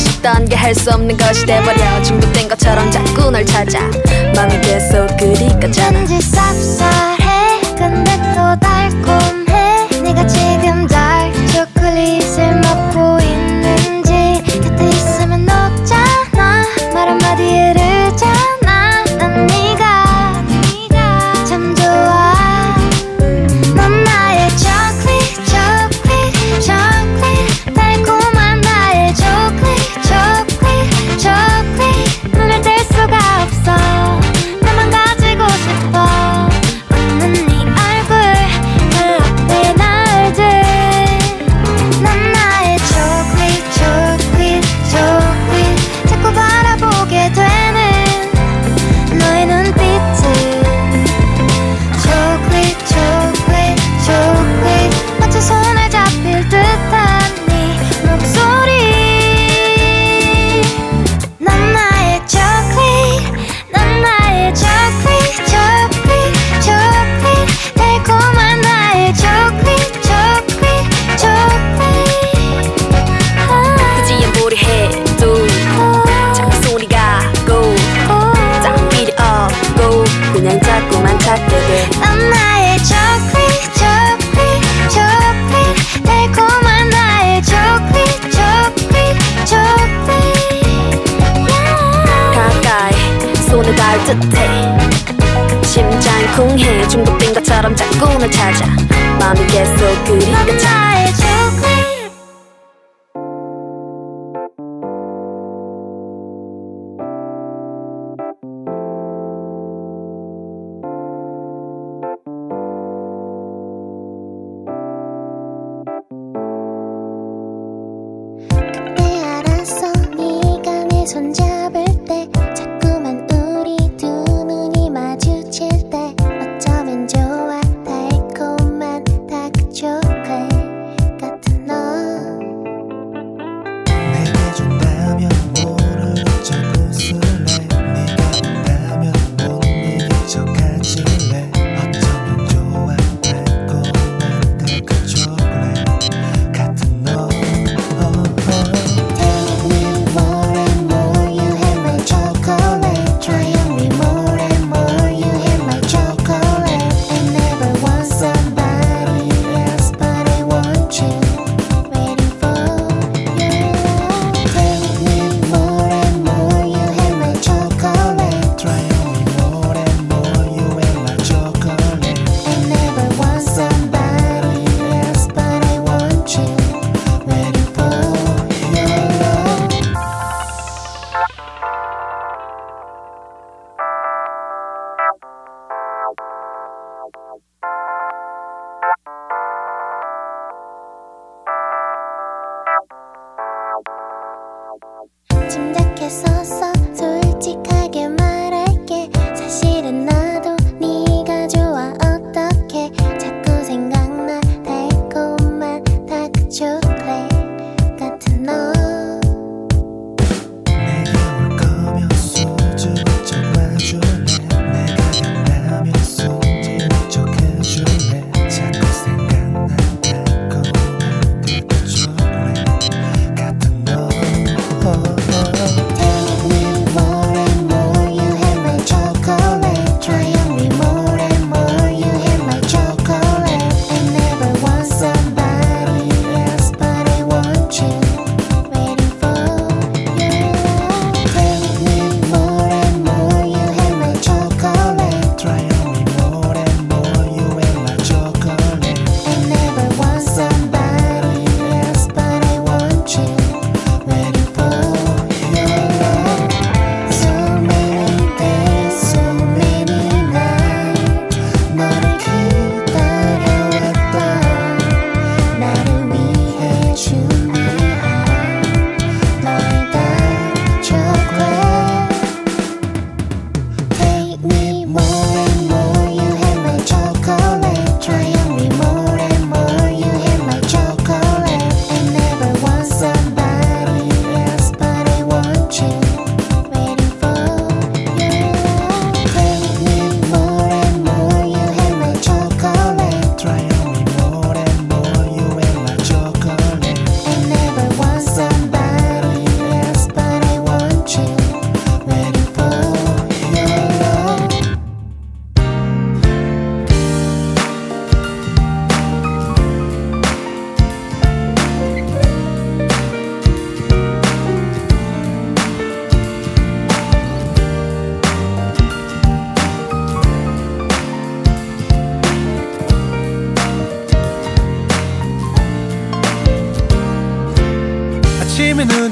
싶던 게 할 수 없는 것이 돼버려. 중독된 것처럼 자꾸 널 찾아. 마음 계속 그리 꺼잖아. 왠지 쌉싸해. 근데 또다 심쿵해. 중독된 것처럼 자꾸 날 찾아. 마음이 계속 그리고 나의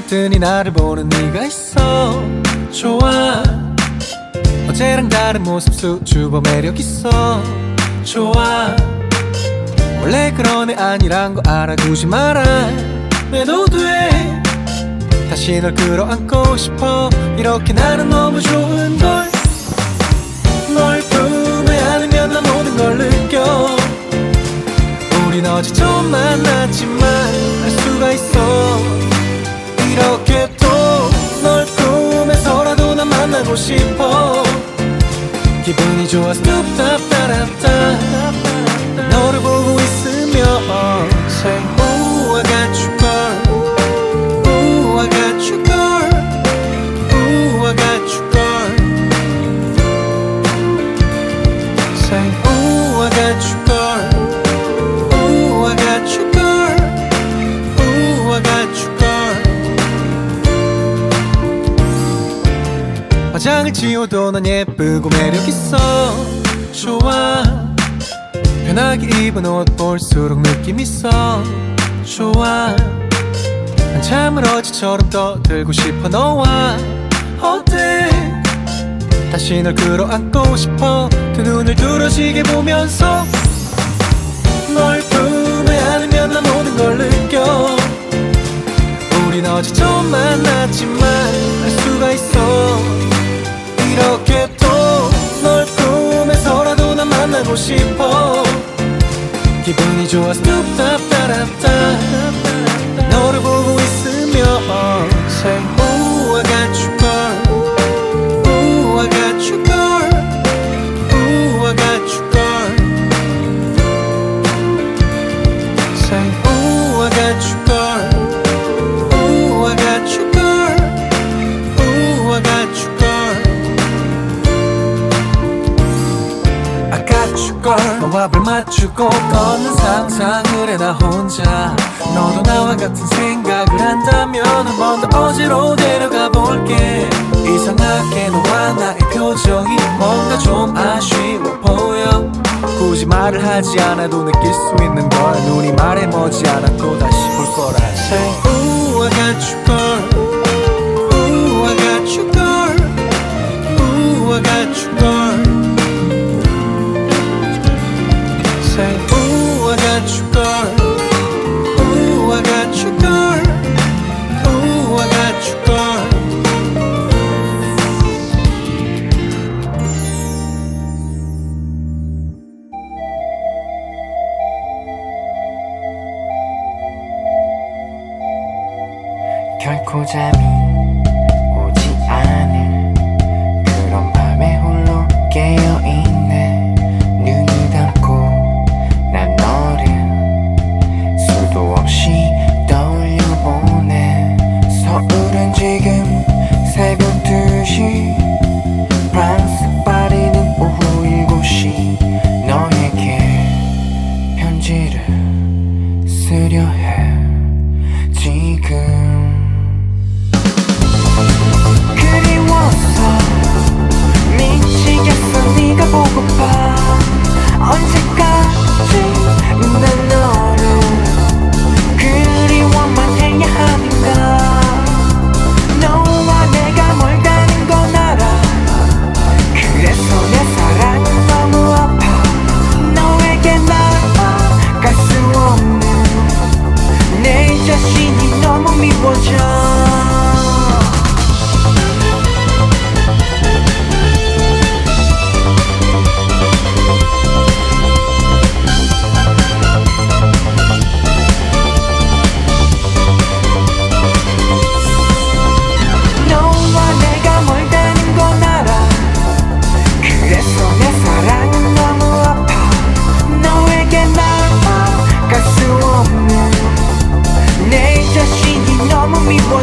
눈 뜨니 나를 보는 네가 있어. 좋아. 어제랑 다른 모습 수줍어 매력 있어. 좋아. 원래 그런 애 아니란 거 알아 굳이 말아 해도 돼. 다시 널 끌어안고 싶어. 이렇게 나는 너무 좋은 걸. 널 품에 안으면 나 모든 걸 느껴. 우린 어제 처음 만났지만 알 수가 있어 난 만나고 싶어. 기분이 좋아 뚝딱따랍다 너를 보고 있으면 지워도 넌 예쁘고 매력있어. 좋아. 편하게 입은 옷 볼수록 느낌 있어. 좋아. 한참을 어제처럼 떠들고 싶어 너와 어때? 다시 널 끌어안고 싶어. 두 눈을 뚫어지게 보면서 널 품에 안으면 나 모든 걸 느껴. 우린 어제 처음 만났지만 알 수가 있어 만나고 싶어. 기분이 좋아 뚝딱따랍다 너 맞추고 걷는 상상을 해 나 혼자. 너도 나와 같은 생각을 한다면 한 번 더 어디로 데려가 볼게. 이상하게 너와 나의 표정이 뭔가 좀 아쉬워 보여. 굳이 말을 하지 않아도 느낄 수 있는 걸 눈이 말해 머지 않았고 다시 볼 거라. Got you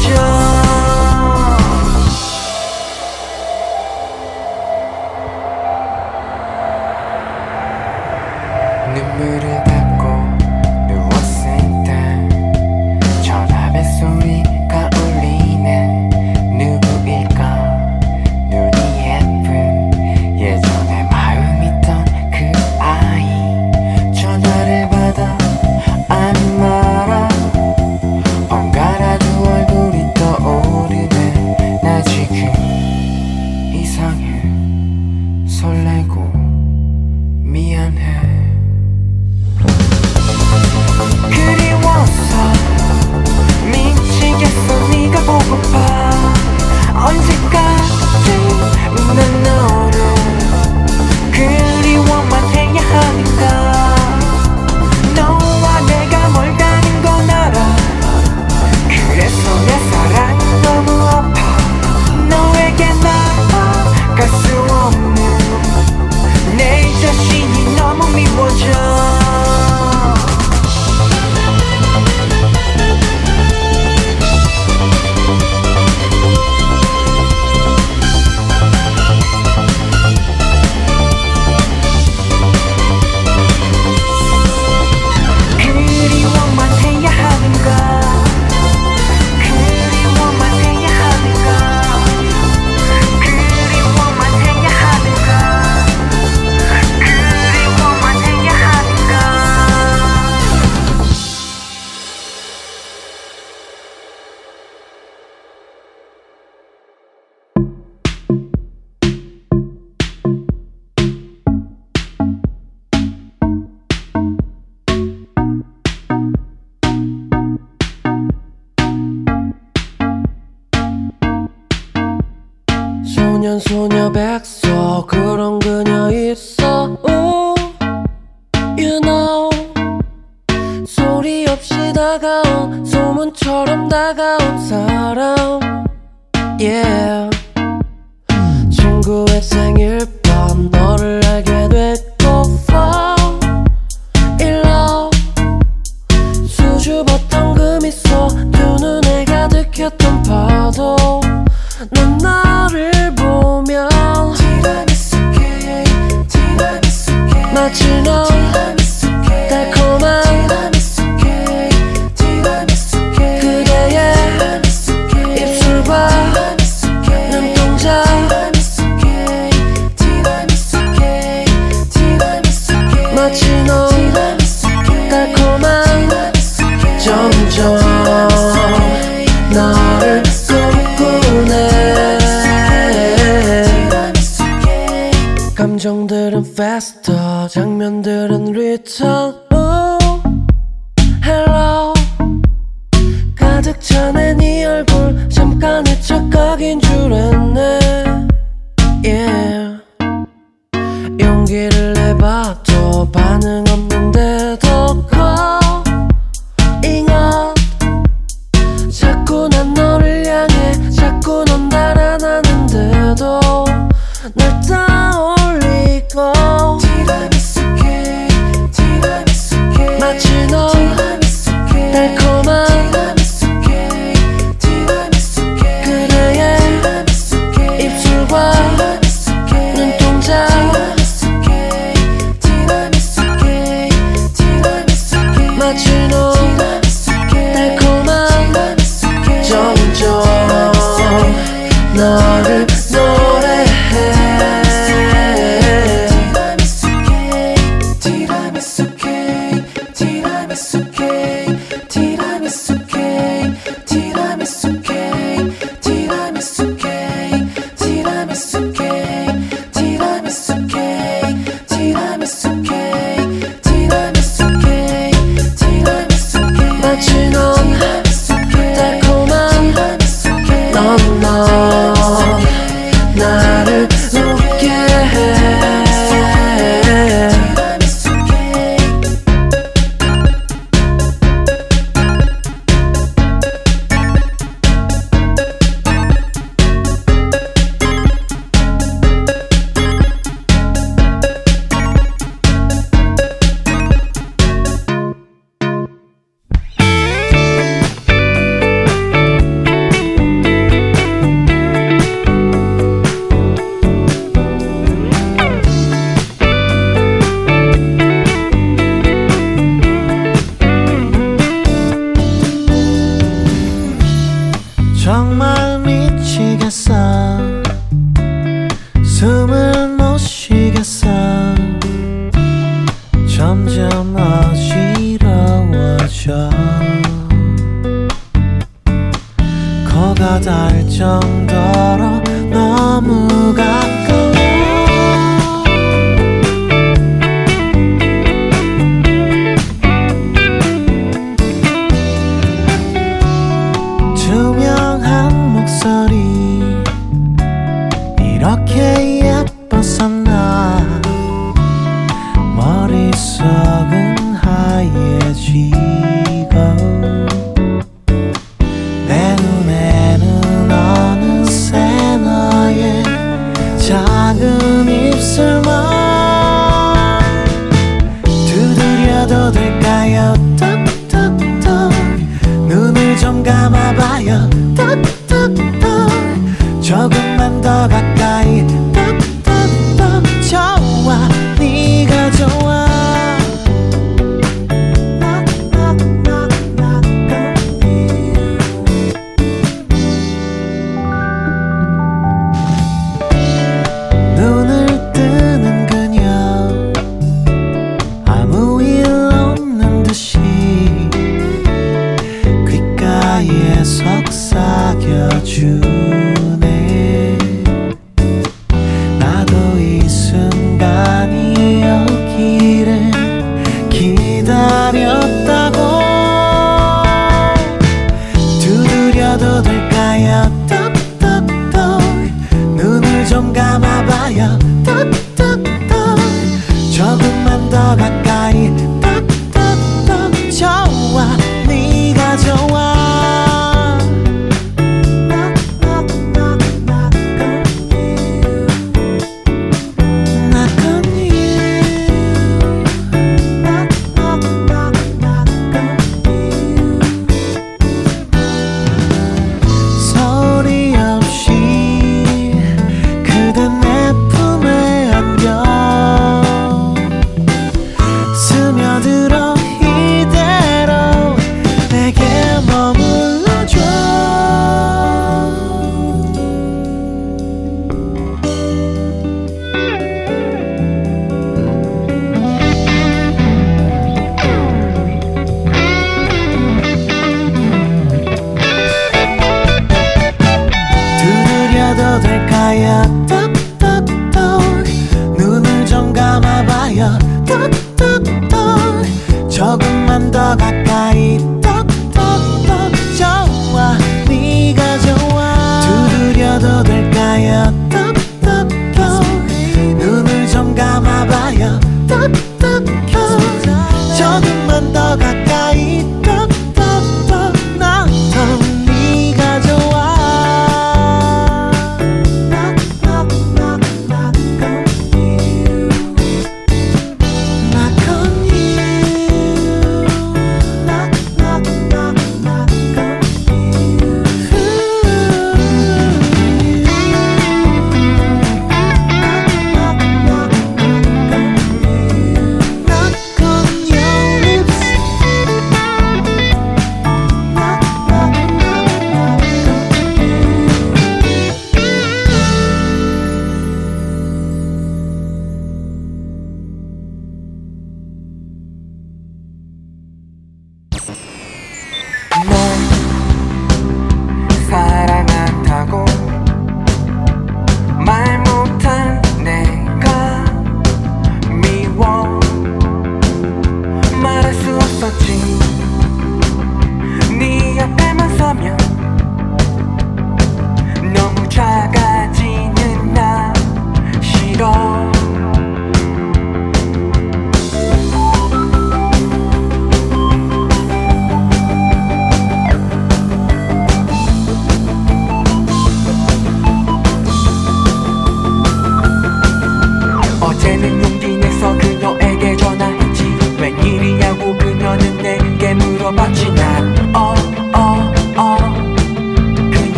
너무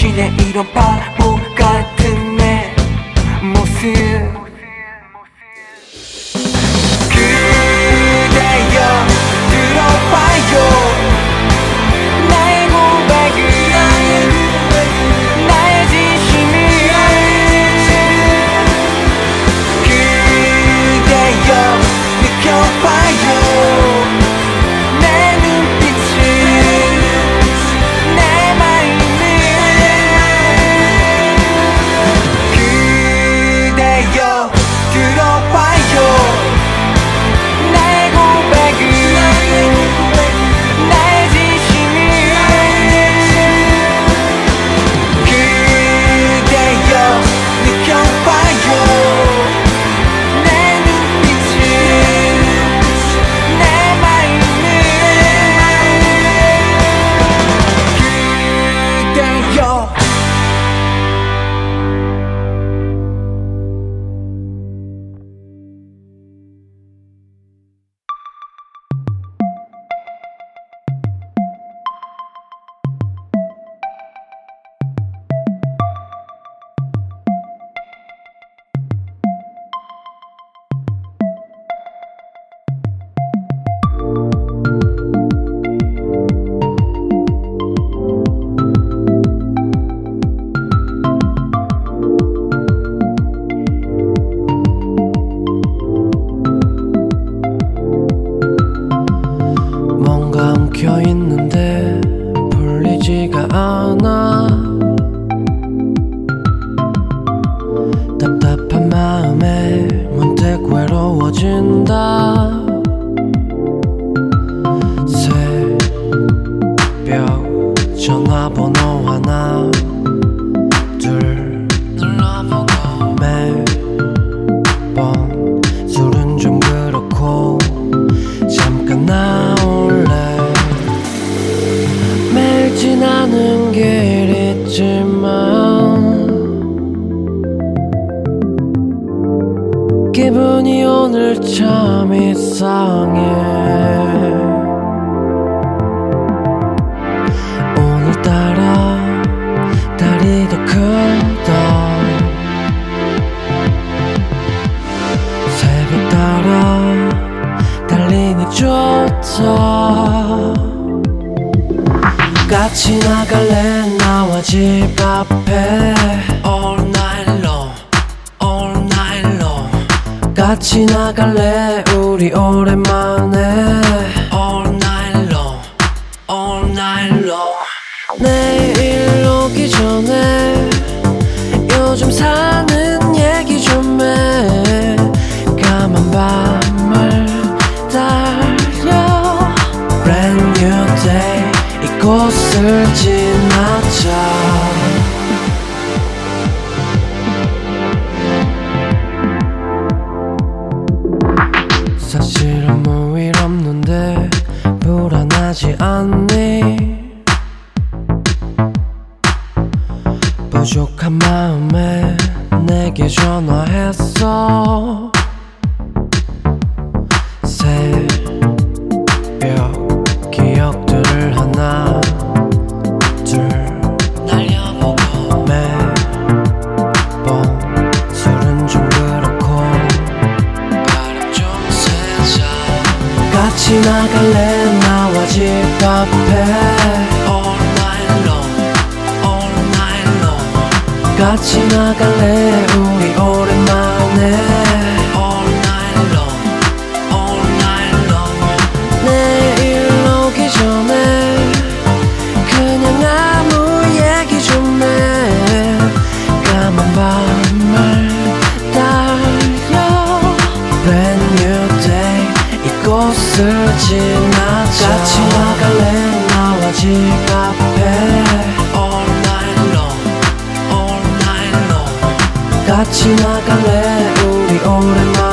白 지나갈래 나와 집 앞에 All night long All night long 같이 나갈래 우리 오랜만에 島がれうり俺ま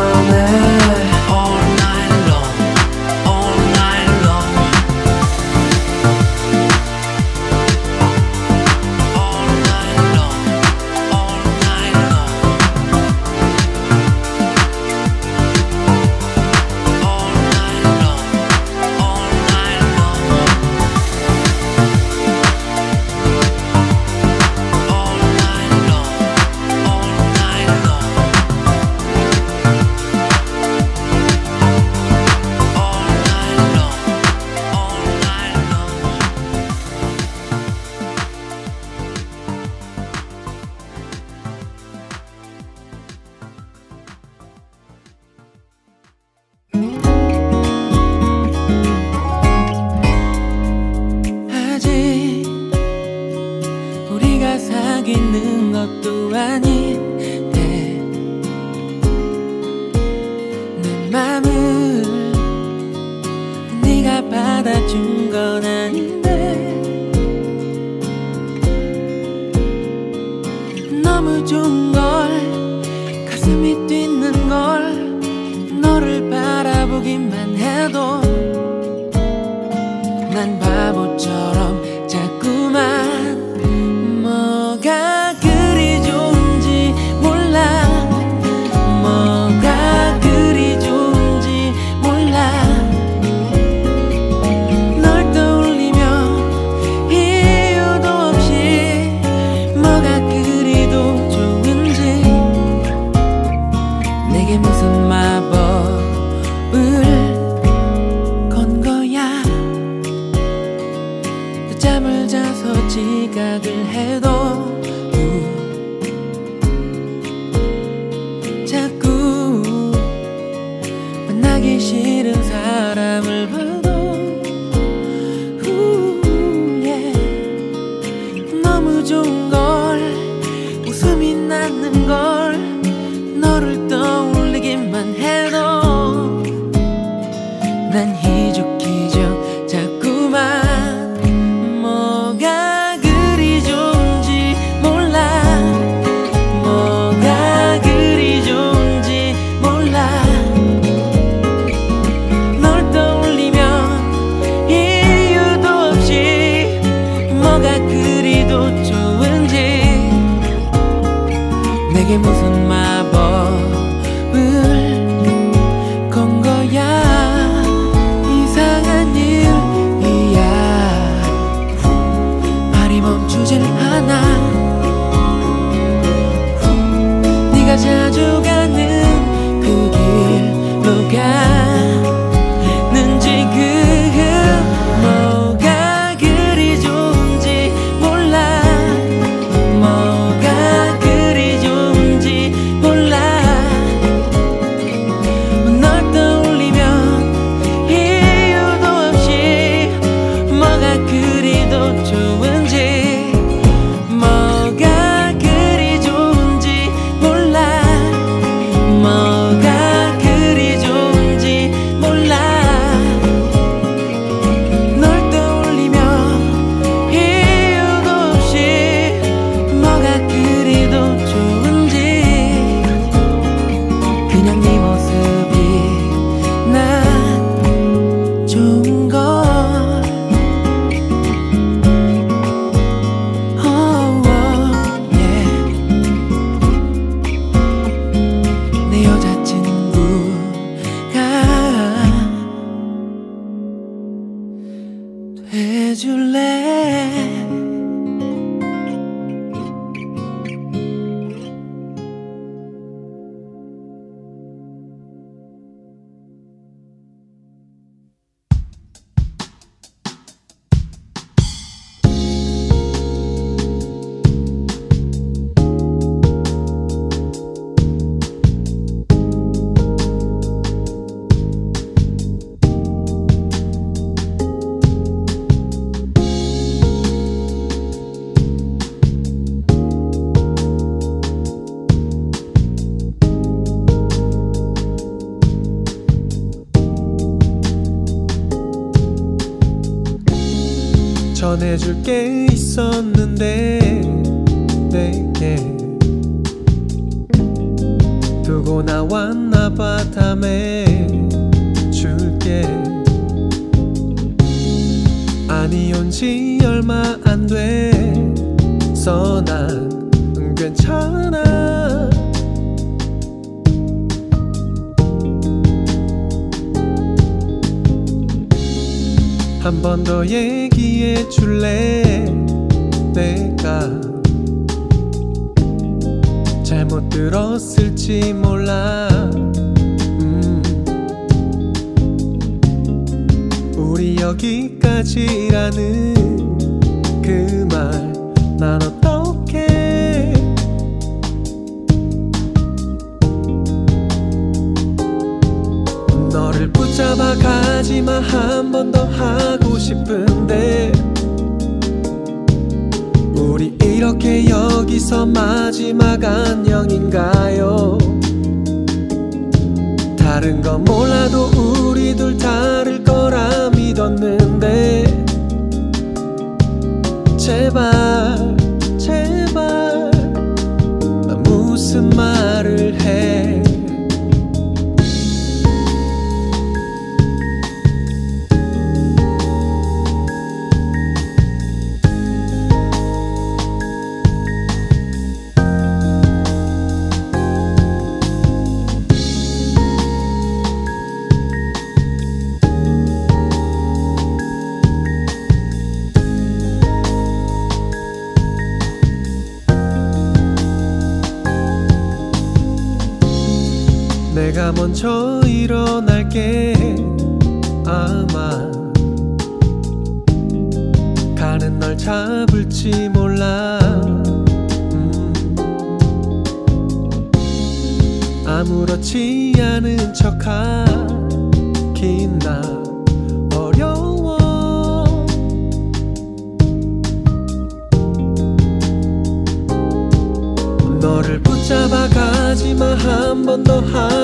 들고 나왔나 봐 다음에 줄게. 아니 온지 얼마 안 돼서 난 괜찮아. 한 번 더 얘기해 줄래? 내가 못 들었을지 몰라. 음. 우리 여기까지라는 그 말 난 어떡해? 너를 붙잡아 가지마. 한 번 더 하고 싶은데 이렇게 여기서 마지막 안녕인가요? 다른 건 몰라도 우리 둘 다를 거라 믿었는데 제발 먼저 일어날게. 아마 가는 널 잡을지 몰라. 음. 아무렇지 않은 척하긴 나 어려워. 너를 붙잡아 가지마. 한 번더하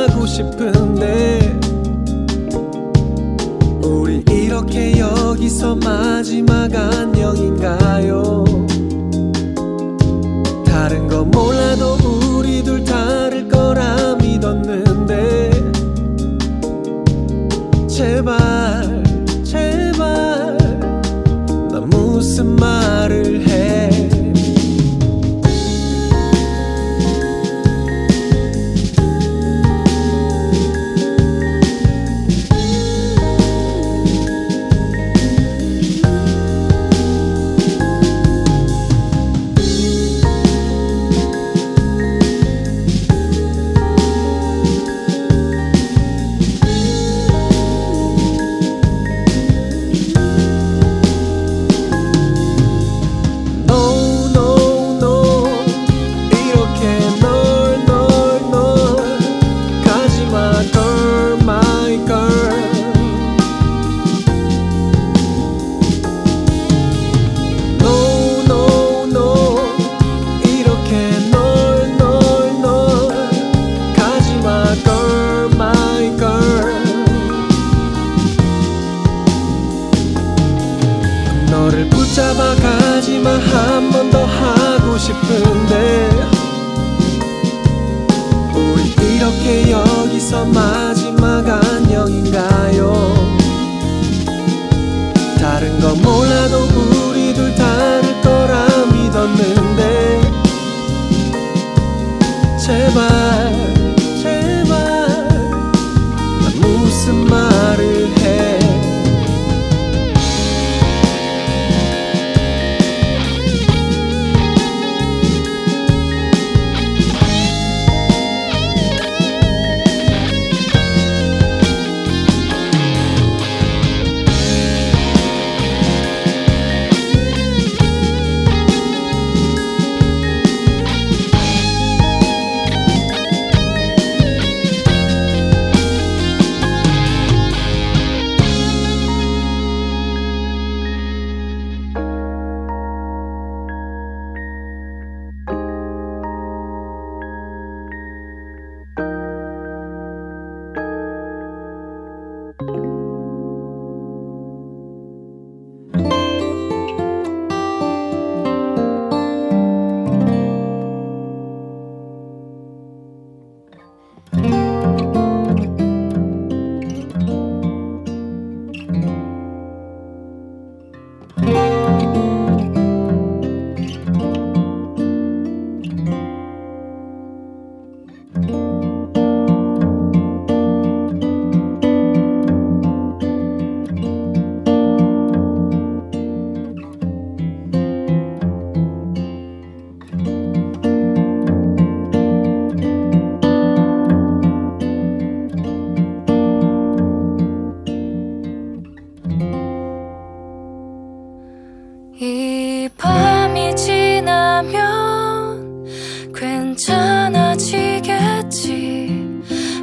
괜찮아지겠지.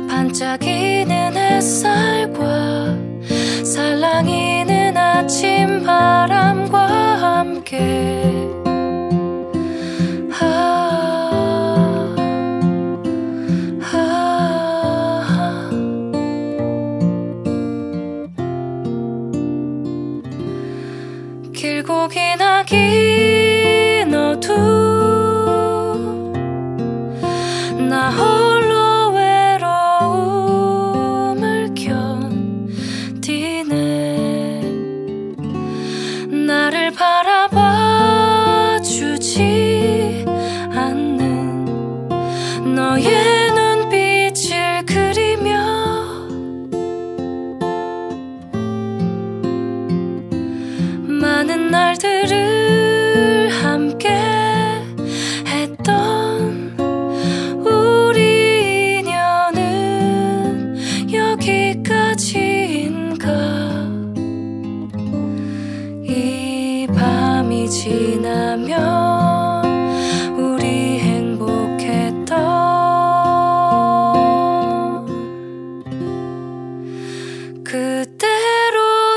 반짝이는 햇살과 살랑이는 아침 바람과 함께. 아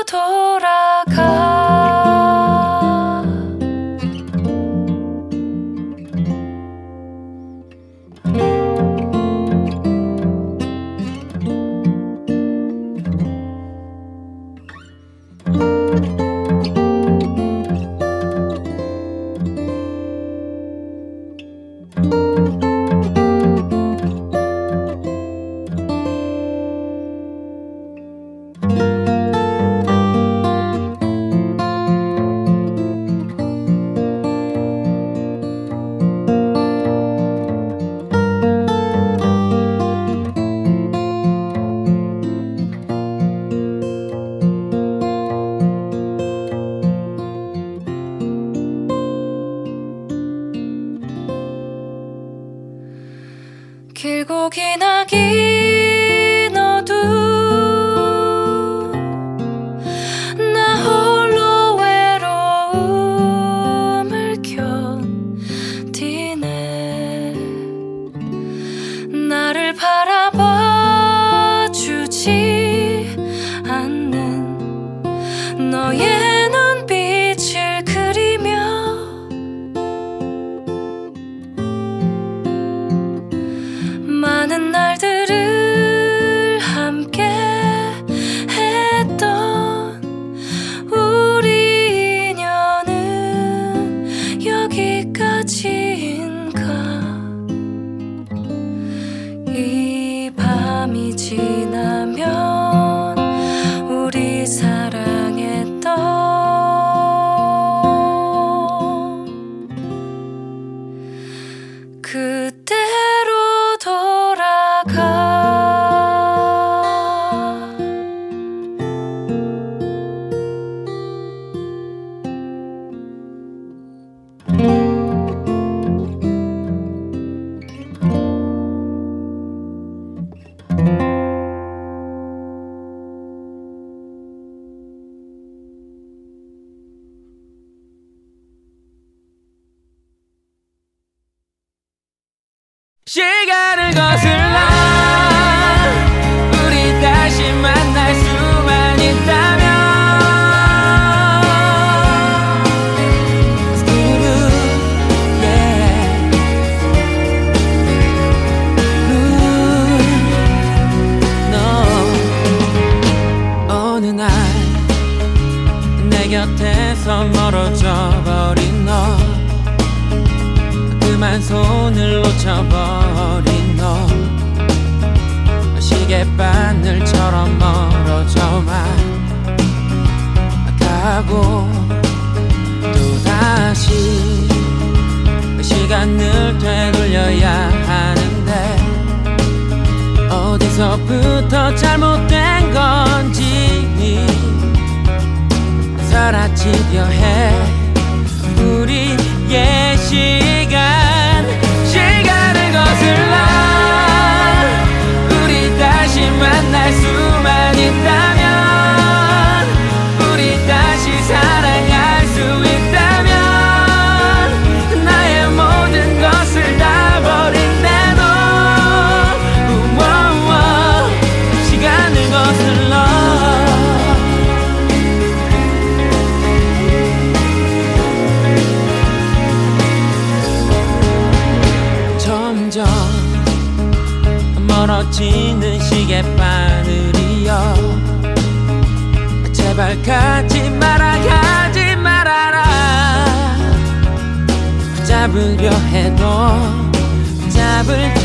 돌아. 그만 손을 놓쳐버린 너. 시계바늘처럼 멀어져만 가고 또다시 그 시간을 되돌려야 하는데 어디서부터 잘못된 건지 사라지려 해. 우리의 시간. 해도 잡을